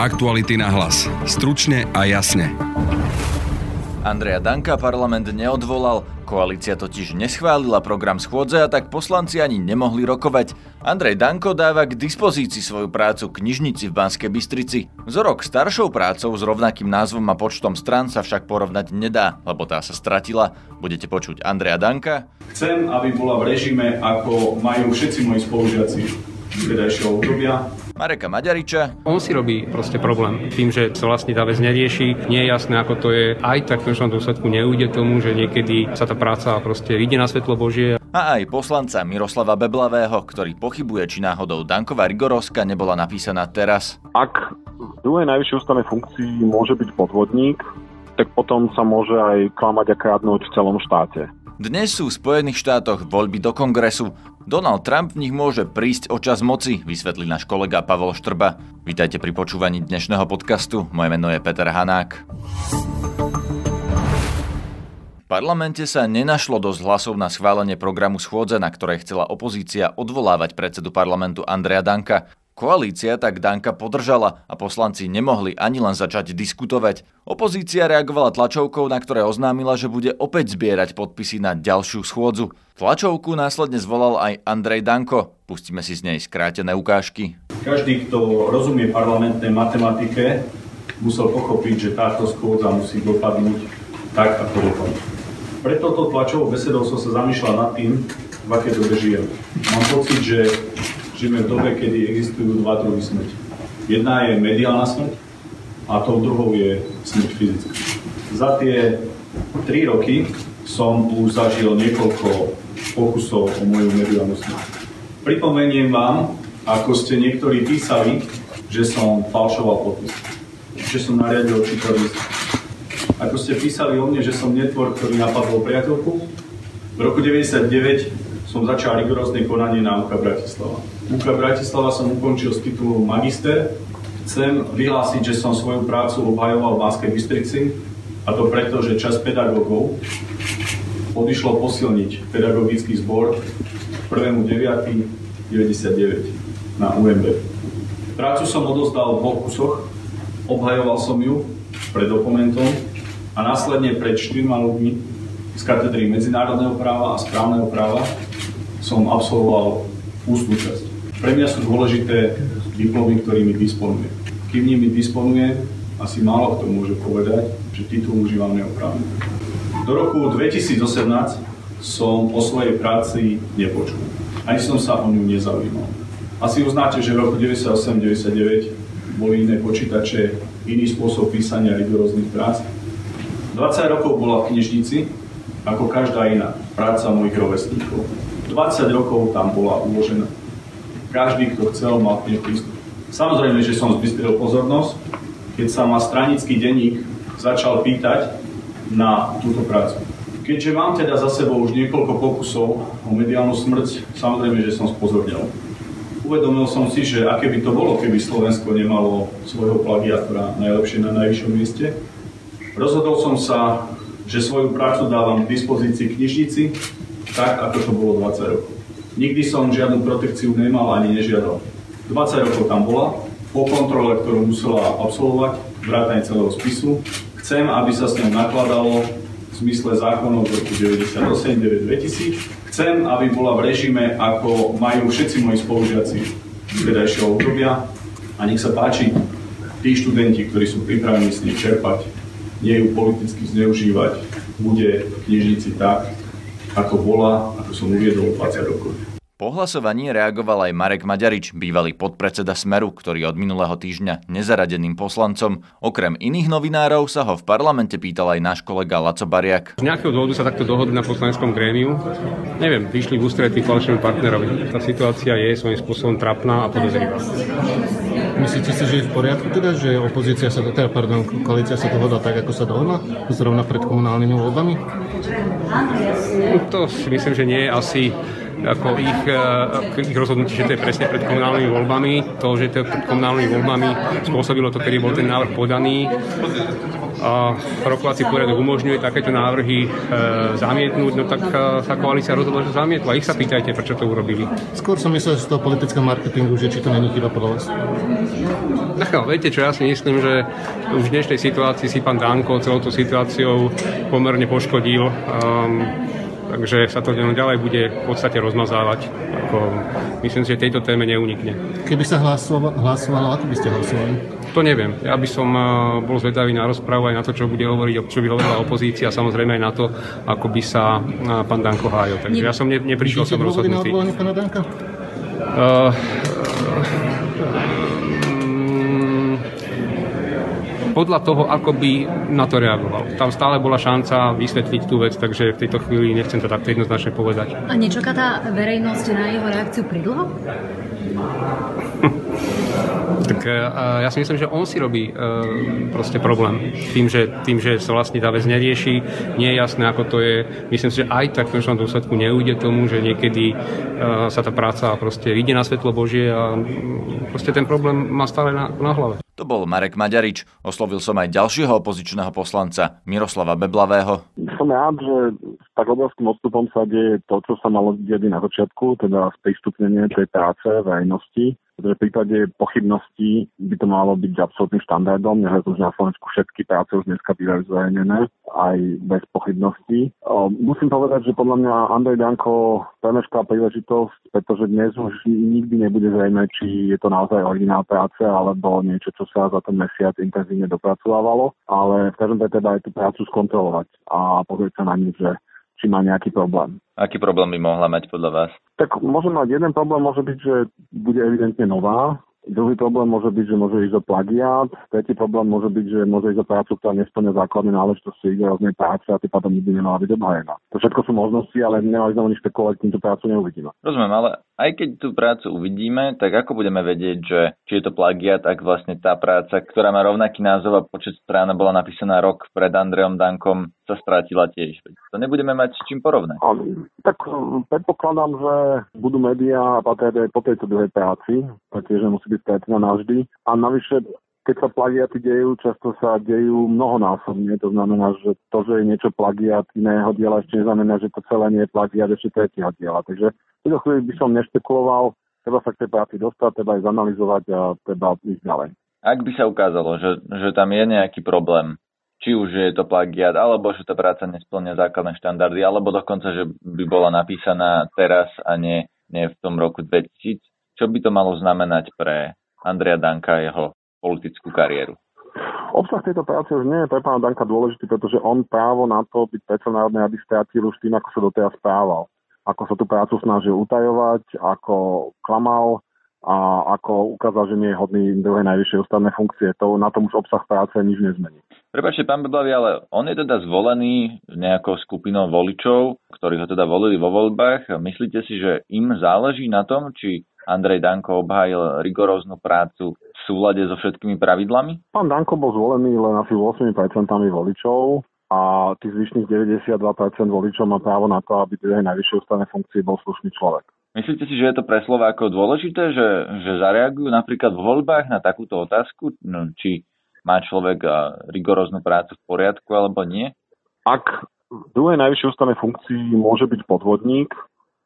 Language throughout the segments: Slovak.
Aktuality na hlas. Stručne a jasne. Andreja Danka parlament neodvolal, koalícia totiž neschválila program schôdze a tak poslanci ani nemohli rokovať. Andrej Danko dáva k dispozícii svoju prácu knižnici v Banskej Bystrici. Vzorok staršou prácou s rovnakým názvom a počtom strán sa však porovnať nedá, lebo tá sa stratila. Budete počuť Andreja Danka. Chcem, aby bola v režime, ako majú všetci moji spolužiaci z vedajšieho obdobia, Mareka Maďariča. On si robí proste problém tým, že sa vlastne tá vec nerieši. Nie je jasné, ako to je. Aj tak v konečnom dôsledku neujde tomu, že niekedy sa tá práca proste ide na svetlo Božie. A aj poslanca Miroslava Beblavého, ktorý pochybuje, či náhodou Danková Rigorovska nebola napísaná teraz. Ak v druhej najvyššej ústavnej funkcii môže byť podvodník, tak potom sa môže aj klamať a kradnúť v celom štáte. Dnes sú v Spojených štátoch voľby do kongresu. Donald Trump v nich môže prísť o čas moci, vysvetlí náš kolega Pavol Štrba. Vítajte pri počúvaní dnešného podcastu. Moje meno je Peter Hanák. V parlamente sa nenašlo dosť hlasov na schválenie programu schôdze, na ktorej chcela opozícia odvolávať predsedu parlamentu Andreja Danka. Koalícia tak Danka podržala a poslanci nemohli ani len začať diskutovať. Opozícia reagovala tlačovkou, na ktoré oznámila, že bude opäť zbierať podpisy na ďalšiu schôdzu. Tlačovku následne zvolal aj Andrej Danko. Pustíme si z nej skrátené ukážky. Každý, kto rozumie parlamentnej matematike, musel pochopiť, že táto schôdza musí dopadnúť tak, ako dopadne. Pre toto tlačovou besedou som sa zamýšľal nad tým, v aké dobe žijem. Mám pocit, že žijeme v dobe, kedy existujú dva druhy smrti. Jedna je mediálna smrť a tou druhou je smrť fyzická. Za tie tri roky som už zažil niekoľko pokusov o moju mediálnu smrť. Pripomeniem vám, ako ste niektorí písali, že som falšoval podpis, že som nariadil čítal Ako ste písali o mne, že som netvor, ktorý napadol priateľku. V roku 99 som začal rigorózne konanie na UKA Bratislava. UKA Bratislava som ukončil z titulu magister. Chcem vyhlásiť, že som svoju prácu obhajoval v Banskej Bystrici a to preto, že čas pedagógov odišlo posilniť pedagogický zbor 1.9.99 na UMB. Prácu som odozdal v dvoch kusoch, obhajoval som ju pred dokumentom a následne pred štyrma ľuďmi z katedry medzinárodného práva a správneho práva som absolvoval ústnu časť. Pre mňa sú dôležité diplomy, ktorými disponujem. Kým nimi disponujem, asi málo kto môže povedať, že titul užívam neoprávne. Do roku 2018 som o svojej práci nepočul. Ani som sa o ňu nezaujímal. Asi uznáte, že v roku 98-99 boli iné počítače, iný spôsob písania rigoróznych prác. 20 rokov bola v knižnici, ako každá iná práca mojich rovesníkov. 20 rokov tam bola uložená každý, kto chcel, mal k nej prístup. Samozrejme, že som zbystril pozornosť, keď sa ma stranický denník začal pýtať na túto prácu. Keďže mám teda za sebou už niekoľko pokusov o mediálnu smrť, samozrejme, že som spozornil. Uvedomil som si, že aké by to bolo, keby Slovensko nemalo svojho plagiátora najlepšie na najvyššom mieste. Rozhodol som sa, že svoju prácu dávam k dispozícii knižnici, tak ako to bolo 20 rokov. Nikdy som žiadnu protekciu nemal ani nežiadal. 20 rokov tam bola, po kontrole, ktorú musela absolvovať, vrátane celého spisu. Chcem, aby sa s ňou nakladalo v zmysle zákonov z roku 98, 2000. Chcem, aby bola v režime, ako majú všetci moji spolužiaci z vedajšieho obdobia. A nech sa páči, tí študenti, ktorí sú pripravení s nej čerpať, nie ju politicky zneužívať, bude v knižnici tak, ako bola, ako som uviedol 20 rokov. Po hlasovaní reagoval aj Marek Maďarič, bývalý podpredseda Smeru, ktorý od minulého týždňa nezaradeným poslancom. Okrem iných novinárov sa ho v parlamente pýtal aj náš kolega Laco Bariak. Z nejakého dôvodu sa takto dohodli na poslaneckom grémiu. Neviem, vyšli v ústretí koaličnému partnerovi. Tá situácia je svojím spôsobom trapná a podozrivá. Myslíte si, že je v poriadku teda, že opozícia sa, teda, pardon, koalícia sa dohodla tak, ako sa dohodla, zrovna pred komunálnymi voľbami? To si myslím, že nie je asi ako ich, ich rozhodnutie, že to je presne pred komunálnymi voľbami, to, že to je pred komunálnymi voľbami spôsobilo to, kedy bol ten návrh podaný a rokovací poriadok umožňuje takéto návrhy e, zamietnúť, no tak e, sa koalícia rozhodla, že zamietla. Ich sa pýtajte, prečo to urobili. Skôr som myslel z toho politického marketingu, že či to není chyba podľa vás. No, viete čo, ja si myslím, že už v dnešnej situácii si pán Danko celou tú situáciou pomerne poškodil. Um, takže sa to ďalej bude v podstate rozmazávať. Ako, myslím si, že tejto téme neunikne. Keby sa hlasovalo, hlasovalo ako by ste hlasovali? To neviem. Ja by som uh, bol zvedavý na rozprávu aj na to, čo bude hovoriť, čo by hovorila opozícia, a samozrejme aj na to, ako by sa uh, pán Danko hájil. Takže ja som ne, neprišiel som rozhodnutý. na pána Danka? Uh, podľa toho, ako by na to reagoval. Tam stále bola šanca vysvetliť tú vec, takže v tejto chvíli nechcem to takto jednoznačne povedať. A nečaká tá verejnosť na jeho reakciu pridlho? tak uh, ja si myslím, že on si robí uh, proste problém. Tým že, tým, že sa vlastne tá vec nerieši, nie je jasné, ako to je. Myslím si, že aj tak v konečnom dôsledku neujde tomu, že niekedy uh, sa tá práca proste vyjde na svetlo Božie a proste ten problém má stále na, na hlave. To bol Marek Maďarič. Oslovil som aj ďalšieho opozičného poslanca, Miroslava Beblavého. Som rád, že s tak obrovským odstupom sa deje to, čo sa malo diať na začiatku, teda sprístupnenie tej práce verejnosti pretože v prípade pochybností by to malo byť absolútnym štandardom. Nehľadom, že na Slovensku všetky práce už dneska bývajú zverejnené, aj bez pochybností. Musím povedať, že podľa mňa Andrej Danko premeškal príležitosť, pretože dnes už nikdy nebude zrejme, či je to naozaj originál práce alebo niečo, čo sa za ten mesiac intenzívne dopracovávalo, ale v každom prípade aj tú prácu skontrolovať a pozrieť sa na ňu, že či má nejaký problém. Aký problém by mohla mať podľa vás? Tak môže mať jeden problém, môže byť, že bude evidentne nová, Druhý problém môže byť, že môže ísť o plagiát. Tretí problém môže byť, že môže ísť o prácu, ktorá nesplňa základné náležitosti rôznej práce a tým pádom nikdy nemala byť obhajená. To všetko sú možnosti, ale nemali sme ani špekulovať, kým tú prácu neuvidíme. Rozumiem, ale aj keď tú prácu uvidíme, tak ako budeme vedieť, že či je to plagiat, ak vlastne tá práca, ktorá má rovnaký názov a počet strán bola napísaná rok pred Andreom Dankom, sa strátila tiež. To nebudeme mať s čím porovnať. Tak hm, predpokladám, že budú médiá po tejto druhej práci, taktiež musí byť stratená navždy. A navyše keď sa plagiaty dejú, často sa dejú mnohonásobne. To znamená, že to, že je niečo plagiat iného diela, ešte neznamená, že to celé nie je plagiat ešte tretieho diela. Takže v tejto chvíli by som nešpekuloval, treba sa k tej práci dostať, treba aj zanalizovať a treba ísť ďalej. Ak by sa ukázalo, že, že tam je nejaký problém, či už je to plagiat, alebo že tá práca nesplňa základné štandardy, alebo dokonca, že by bola napísaná teraz a nie, nie v tom roku 2000. Čo by to malo znamenať pre Andrea Danka a jeho politickú kariéru? Obsah tejto práce už nie je pre pána Danka dôležitý, pretože on právo na to byť predsa národnej rady už tým, ako sa doteraz správal. Ako sa tú prácu snažil utajovať, ako klamal, a ako ukázal, že nie je hodný druhej najvyššej ústavnej funkcie. To, na tom už obsah práce nič nezmení. Prepačte, pán Beblavy, ale on je teda zvolený nejakou skupinou voličov, ktorí ho teda volili vo voľbách. Myslíte si, že im záleží na tom, či Andrej Danko obhájil rigoróznu prácu v súlade so všetkými pravidlami? Pán Danko bol zvolený len asi 8% voličov a tých zvyšných 92% voličov má právo na to, aby druhej najvyššej ústavnej funkcii bol slušný človek. Myslíte si, že je to pre Slovákov dôležité, že, že zareagujú napríklad v voľbách na takúto otázku, no, či má človek rigoróznu prácu v poriadku alebo nie? Ak v druhej najvyššej ústavnej funkcii môže byť podvodník,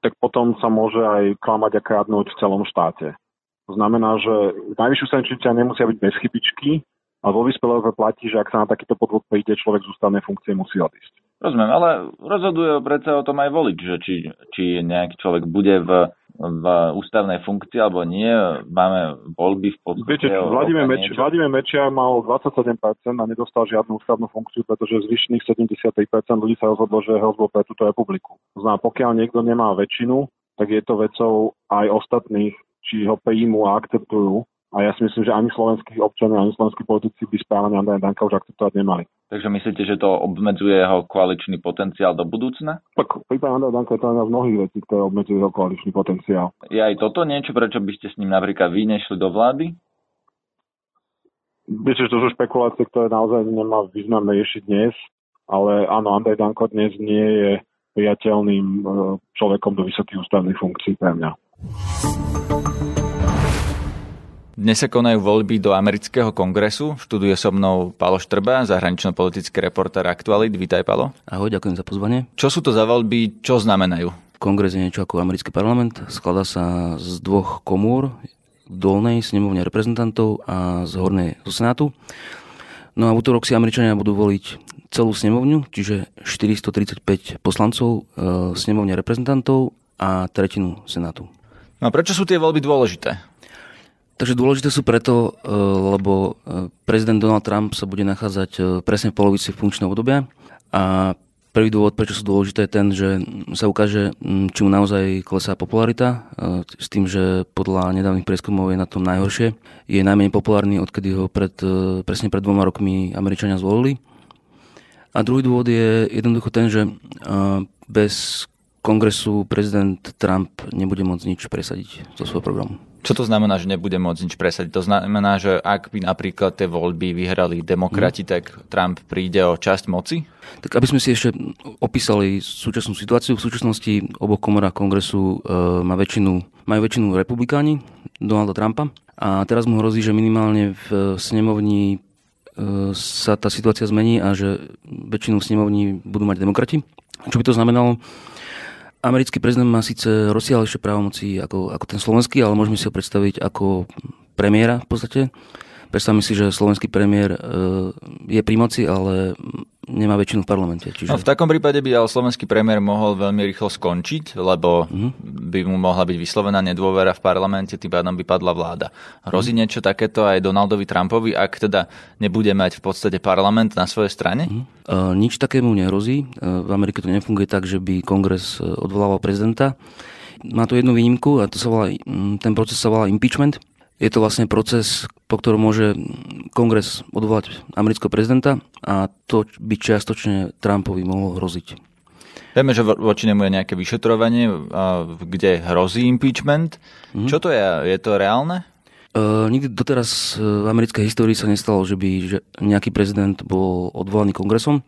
tak potom sa môže aj klamať a krádnuť v celom štáte. To znamená, že najvyššiu ústavnej nemusia byť bez chybičky, a vo vyspelého platí, že ak sa na takýto podvod príde, človek z ústavnej funkcie musí odísť. Rozumiem, ale rozhoduje predsa o tom aj volič, že či, či nejaký človek bude v, v ústavnej funkcii alebo nie. Máme voľby v podstate. Viete, Vladimír, Meč, Vladimír Mečiar mal 27% a nedostal žiadnu ústavnú funkciu, pretože zvyšných 73% ľudí sa rozhodlo, že hrozbou pre túto republiku. Znamená, pokiaľ niekto nemá väčšinu, tak je to vecou aj ostatných, či ho príjmu a akceptujú a ja si myslím, že ani slovenskí občania, ani slovenskí politici by správanie Andreja Danka už akceptovať nemali. Takže myslíte, že to obmedzuje jeho koaličný potenciál do budúcna? Tak prípad Andreja Danka je to jedna z mnohých vecí, ktoré obmedzujú jeho koaličný potenciál. Je aj toto niečo, prečo by ste s ním napríklad vy nešli do vlády? Viete, to sú špekulácie, ktoré naozaj nemá význam riešiť dnes, ale áno, Andrej Danko dnes nie je priateľným e, človekom do vysokých ústavných funkcií pre mňa. Dnes sa konajú voľby do amerického kongresu. Študuje so mnou Palo Štrba, zahranično-politický reportér Aktualit. Vítaj, Palo. Ahoj, ďakujem za pozvanie. Čo sú to za voľby, čo znamenajú? Kongres je niečo ako americký parlament. Skladá sa z dvoch komôr, dolnej snemovne reprezentantov a z hornej zo Senátu. No a v útorok si Američania budú voliť celú snemovňu, čiže 435 poslancov e, snemovne reprezentantov a tretinu Senátu. No a prečo sú tie voľby dôležité? Takže dôležité sú preto, e, lebo e, prezident Donald Trump sa bude nachádzať e, presne v polovici funkčného obdobia a prvý dôvod, prečo sú dôležité, je ten, že sa ukáže, či mu naozaj klesá popularita, s tým, že podľa nedávnych prieskumov je na tom najhoršie. Je najmenej populárny, odkedy ho pred, presne pred dvoma rokmi Američania zvolili. A druhý dôvod je jednoducho ten, že bez kongresu prezident Trump nebude môcť nič presadiť zo svojho programu. Čo to znamená, že nebude môcť nič presadiť? To znamená, že ak by napríklad tie voľby vyhrali demokrati, mm. tak Trump príde o časť moci? Tak aby sme si ešte opísali súčasnú situáciu. V súčasnosti oboch komorách kongresu e, má väčšinu, majú väčšinu republikáni Donalda Trumpa. A teraz mu hrozí, že minimálne v snemovni e, sa tá situácia zmení a že väčšinu snemovní budú mať demokrati. Čo by to znamenalo? Americký prezident má síce rozsiahlejšie právomoci ako, ako ten slovenský, ale môžeme si ho predstaviť ako premiéra v podstate. Predstavme si, že slovenský premiér e, je pri moci, ale nemá väčšinu v parlamente. Čiže... No, v takom prípade by ale slovenský premiér mohol veľmi rýchlo skončiť, lebo mm-hmm. by mu mohla byť vyslovená nedôvera v parlamente, tým pádom by padla vláda. Hrozí mm-hmm. niečo takéto aj Donaldovi Trumpovi, ak teda nebude mať v podstate parlament na svojej strane? Mm-hmm. Uh, nič takému nehrozí. Uh, v Amerike to nefunguje tak, že by kongres odvolával prezidenta. Má to jednu výnimku a to sa volá, ten proces sa volá impeachment je to vlastne proces, po ktorom môže kongres odvolať amerického prezidenta a to by čiastočne Trumpovi mohlo hroziť. Vieme, že voči nemu je nejaké vyšetrovanie, kde hrozí impeachment. Mm-hmm. Čo to je? Je to reálne? Uh, nikdy doteraz v americkej histórii sa nestalo, že by že nejaký prezident bol odvolaný kongresom.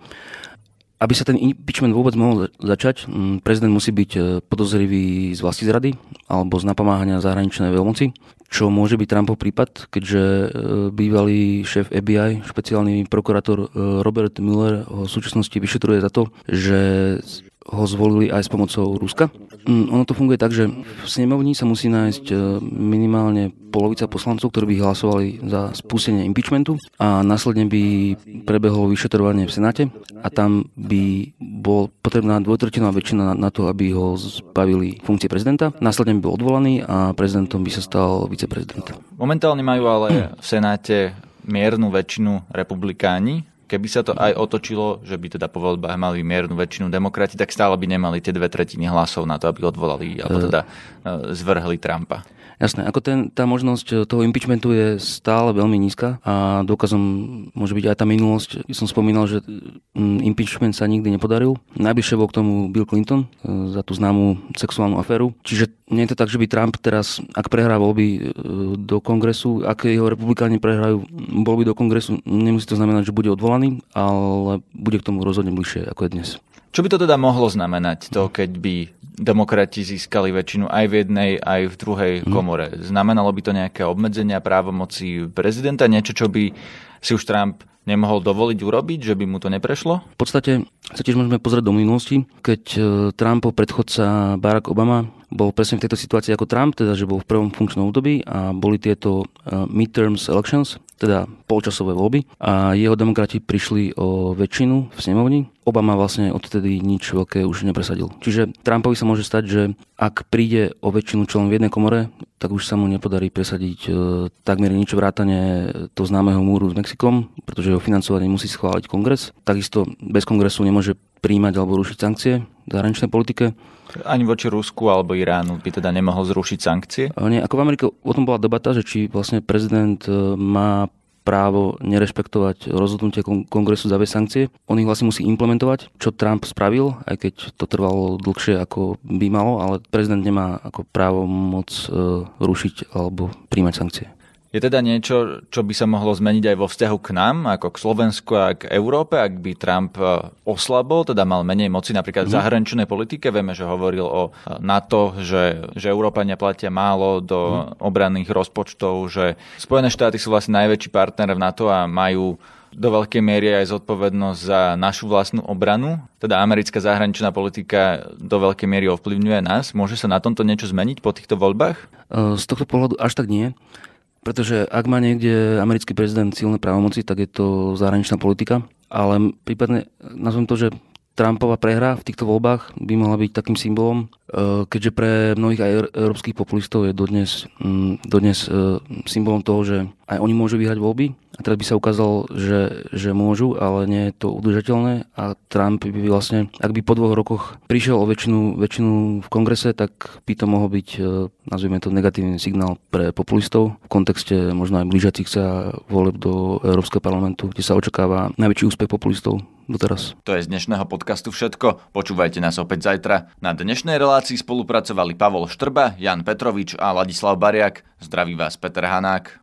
Aby sa ten impeachment vôbec mohol začať, prezident musí byť podozrivý z vlasti zrady alebo z napomáhania zahraničnej veľmoci čo môže byť Trumpov prípad, keďže e, bývalý šéf FBI, špeciálny prokurátor e, Robert Mueller ho v súčasnosti vyšetruje za to, že ho zvolili aj s pomocou Ruska. Mm, ono to funguje tak, že v snemovni sa musí nájsť e, minimálne polovica poslancov, ktorí by hlasovali za spustenie impeachmentu a následne by prebehlo vyšetrovanie v Senáte a tam by bol potrebná dvojtretinová väčšina na to, aby ho zbavili funkcie prezidenta. Následne by bol odvolaný a prezidentom by sa stal viceprezident. Momentálne majú ale v Senáte miernu väčšinu republikáni, Keby sa to aj otočilo, že by teda po voľbách mali miernu väčšinu demokrati, tak stále by nemali tie dve tretiny hlasov na to, aby odvolali alebo teda e, zvrhli Trumpa. Jasné, ako ten, tá možnosť eh, toho impeachmentu je stále veľmi nízka a dôkazom môže byť aj tá minulosť. Som spomínal, že mm, impeachment sa nikdy nepodaril. Najbližšie bol k tomu Bill Clinton eh, za tú známú sexuálnu aféru. Čiže nie je to tak, že by Trump teraz, ak prehrá voľby eh, do kongresu, ak jeho republikáni prehrajú voľby do kongresu, nemusí to znamenať, že bude odvolaný, ale bude k tomu rozhodne bližšie ako je dnes. Čo by to teda mohlo znamenať, to, keď by demokrati získali väčšinu aj v jednej, aj v druhej mm. komore? Znamenalo by to nejaké obmedzenia právomoci prezidenta, niečo, čo by si už Trump nemohol dovoliť urobiť, že by mu to neprešlo? V podstate sa tiež môžeme pozrieť do minulosti, keď e, Trumpov predchodca Barack Obama bol presne v tejto situácii ako Trump, teda že bol v prvom funkčnom období a boli tieto uh, midterms elections, teda polčasové voľby a jeho demokrati prišli o väčšinu v snemovni. Obama vlastne odtedy nič veľké už nepresadil. Čiže Trumpovi sa môže stať, že ak príde o väčšinu členov v jednej komore, tak už sa mu nepodarí presadiť uh, takmer nič vrátane to známeho múru s Mexikom, pretože jeho financovanie musí schváliť kongres. Takisto bez kongresu nemôže príjmať alebo rušiť sankcie v zahraničnej politike. Ani voči Rusku alebo Iránu by teda nemohol zrušiť sankcie? Nie, ako v Amerike o tom bola debata, že či vlastne prezident e, má právo nerešpektovať rozhodnutie kongresu zaviesť sankcie. On ich vlastne musí implementovať, čo Trump spravil, aj keď to trvalo dlhšie ako by malo, ale prezident nemá ako právo moc e, rušiť alebo príjmať sankcie. Je teda niečo, čo by sa mohlo zmeniť aj vo vzťahu k nám, ako k Slovensku a k Európe, ak by Trump e, oslabol, teda mal menej moci napríklad v mhm. zahraničnej politike. Vieme, že hovoril o e, NATO, že, že Európania platia málo do mhm. obranných rozpočtov, že Spojené štáty sú vlastne najväčší partner v NATO a majú do veľkej miery aj zodpovednosť za našu vlastnú obranu. Teda americká zahraničná politika do veľkej miery ovplyvňuje nás. Môže sa na tomto niečo zmeniť po týchto voľbách? Z tohto pohľadu až tak nie. Pretože ak má niekde americký prezident silné právomoci, tak je to zahraničná politika. Ale prípadne, nazvem to, že Trumpova prehra v týchto voľbách by mohla byť takým symbolom, e, keďže pre mnohých aj európskych populistov je dodnes, mm, dodnes e, symbolom toho, že aj oni môžu vyhrať voľby a teraz by sa ukázalo, že, že môžu, ale nie je to udržateľné a Trump by vlastne, ak by po dvoch rokoch prišiel o väčšinu, väčšinu v kongrese, tak by to mohol byť, e, nazvime to, negatívny signál pre populistov v kontexte možno aj blížiacich sa voleb do Európskeho parlamentu, kde sa očakáva najväčší úspech populistov doteraz. To je z dnešného podcastu všetko. Počúvajte nás opäť zajtra. Na dnešnej relácii spolupracovali Pavol Štrba, Jan Petrovič a Ladislav Bariak. Zdraví vás Peter Hanák.